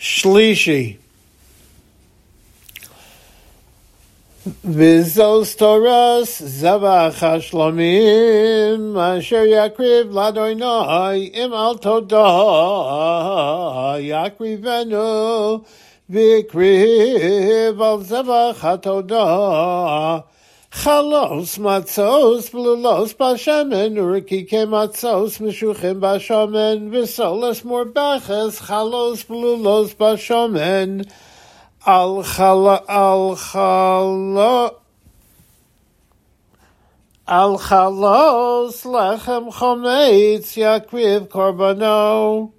Shlishi. Vizos Toras Zavach Hashlomim Asher Yakriv Ladoinai Im Al Todah Yakrivenu Vikriv Al Zavach HaTodah חלוס, מצוס, בלולוס בשמן, ורקיקי מצוס משוחים בשמן, וסולס מורבחס, חלוס, בלולוס בשמן. על חל... על חל... על חלוס לחם חומץ יקריב קורבנו,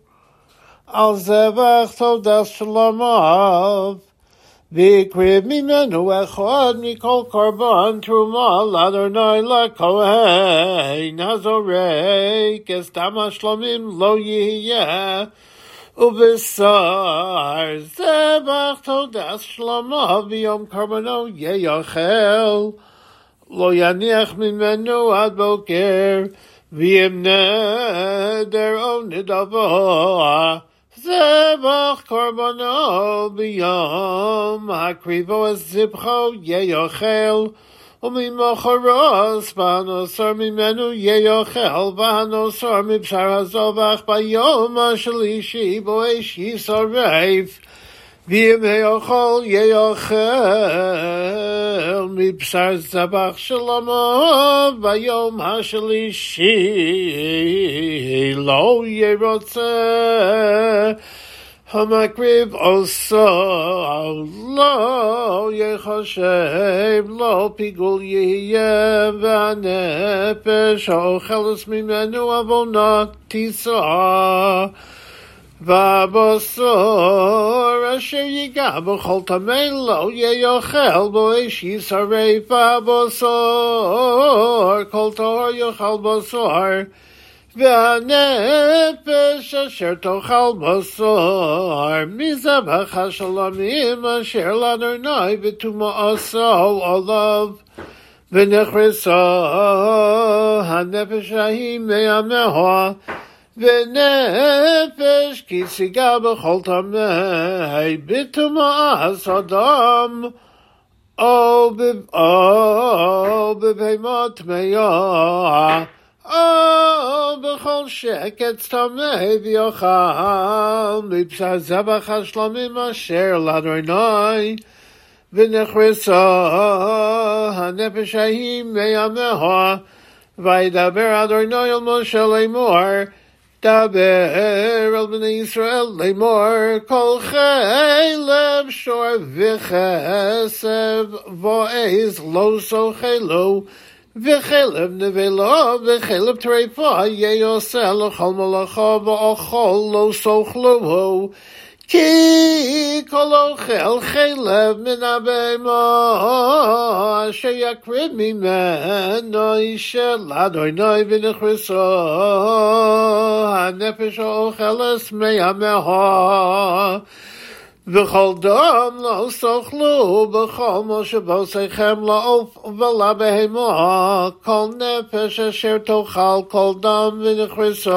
על זבח תודה שלומיו. V'ikriv mimenu echad mikol korban truma ladornai lakohen hazorek es dama shlomim lo yiyeh ובשר זבח תודת שלמה ביום קרבנו יאכל לא יניח ממנו עד בוקר ואם נדר או נדבו Zebach korbono biyom hakrivo zibcho yeyochel u'mimochoros b'hanosar mimenu yeyochel b'hanosar mipshar ba'yom ashalishi ha'shalishi bo'esh yisarev ואם יאכל יאכל מבשר זבח שלמה ביום השלישי. לא ירוצה המקריב עושו לא יחשב לא פיגול יהיה והנפש האוכלת ממנו עוונה תישא והבשר אשר ייגע בכל טמא לא יאכל בו אש ישרף והבשר כל טהור יאכל בשר והנפש אשר תאכל בשר מזבח השלמים אשר לאדוני וטומאתו עליו ונכרסה הנפש ההיא מימיה ונפש כי סיגה בכל טמא בטומאת אדם או בבהמה טמאה או בכל שקט טמא ויאכל מבשר זבח השלמים אשר לאדוני ונכרסה הנפש ההיא מימיה וידבר אדוני אל משה לאמור דבר אל בני ישראל לאמור כל חלב שור וכסף ועז לא סוחלו וחלב נבלה וחלב טרפה יעשה לכל מלאכה ואוכל לא סוכלו כי כל אוכל חלב מן הבהמה אשר יקריב ממנו אישה לאדוני ונכרסו הנפש האוכלת מימיה וכל דם לא סוכלו בכל מה שבוסיכם לעוף ולבהמה כל נפש אשר תאכל כל דם ונכרסו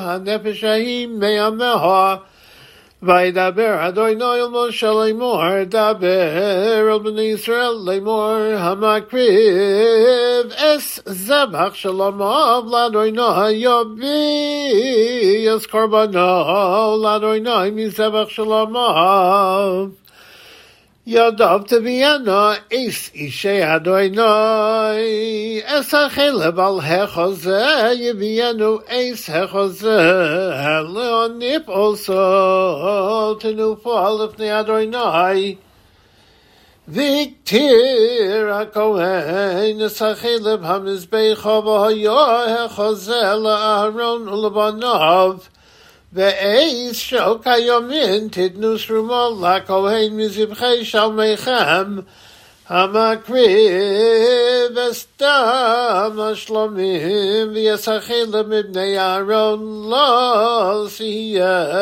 הנפש ההיא מימיה וידבר אדוני אל משה לאמור דבר אל בני ישראל לאמור המקריב אס זבח שלמיו לאדוני יביא אס קורבנו לאדוני מזבח שלמיו ידיו תביאנה אס אישי אדוני אס החלב על החוזה יביאנו אס החוזה להוניף עושו תנופו לפני אדוני והקטיר הכהן אס החלב המזבחו והיה החוזה לאהרון ולבניו ואיס שוק היומין תתנו שרומו לכהן מזבחי שלמיכם המקריב אסתם השלומים וישחיל מבני אהרון לא שיהיה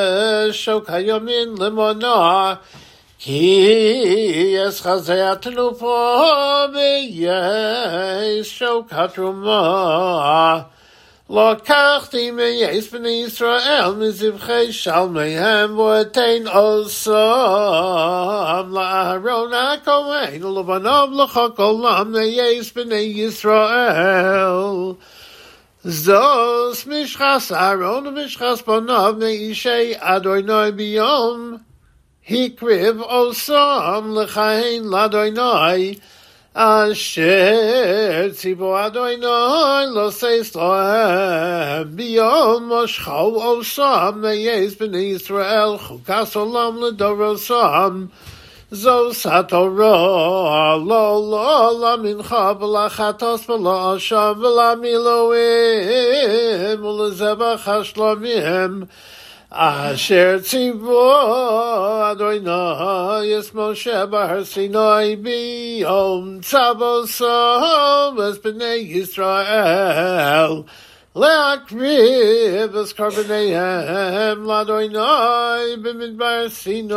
שוק היומין למונוע כי יש חזה התנופו ויש שוק התרומה לקחתי מייס בני ישראל מזבחי שלמיהם ואתן עושם לאהרון הכהן ולבניו לחוק עולם מייס בני ישראל זוס משחס אהרון ומשחס בניו מאישי אדוני ביום הקריב עושם לכהן לאדוני אשר ציבור אדוני לא סייס להם ביום משכו עושם מייס בני ישראל חוקס עולם לדורוסם זו סתורו לא לא למנחה ולחטוס ולאשם ולמילואים ולזבח השלמים אשר ציוו אדוני יש משה בהר סיני ביום צבוסו אז בני ישראל להקריב את קרבניהם לאדוני במדבר סיני